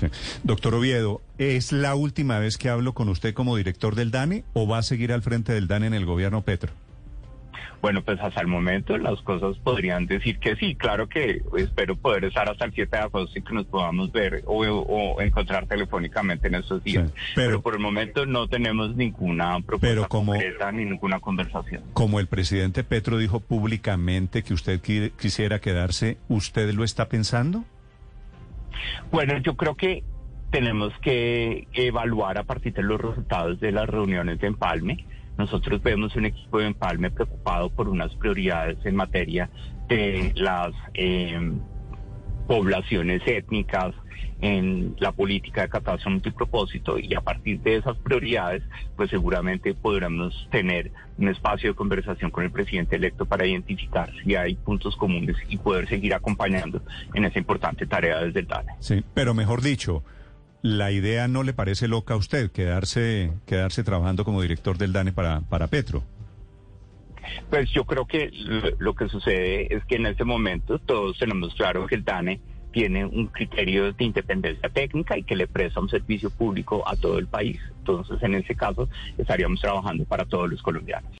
Sí. Doctor Oviedo, ¿es la última vez que hablo con usted como director del DANE o va a seguir al frente del DANE en el gobierno Petro? Bueno, pues hasta el momento las cosas podrían decir que sí. Claro que espero poder estar hasta el 7 de agosto y que nos podamos ver o, encontrar telefónicamente en estos días. pero, por el momento no tenemos ninguna propuesta concreta ni ninguna conversación. Como el presidente Petro dijo públicamente que usted quisiera quedarse, ¿usted lo está pensando? Bueno, yo creo que tenemos que evaluar a partir de los resultados de las reuniones de Empalme. Nosotros vemos un equipo de Empalme preocupado por unas prioridades en materia de las eh, poblaciones étnicas, en la política de catástrofe multipropósito y a partir de esas prioridades, pues seguramente podremos tener un espacio de conversación con el presidente electo para identificar si hay puntos comunes y poder seguir acompañando en esa importante tarea desde el DANE. Sí, pero mejor dicho, la idea no le parece loca a usted quedarse, quedarse trabajando como director del DANE para, para Petro. Pues yo creo que lo, que sucede es que en este momento todos tenemos claro que el DANE tiene un criterio de independencia técnica y que le presta un servicio público a todo el país. Entonces, en ese caso, estaríamos trabajando para todos los colombianos.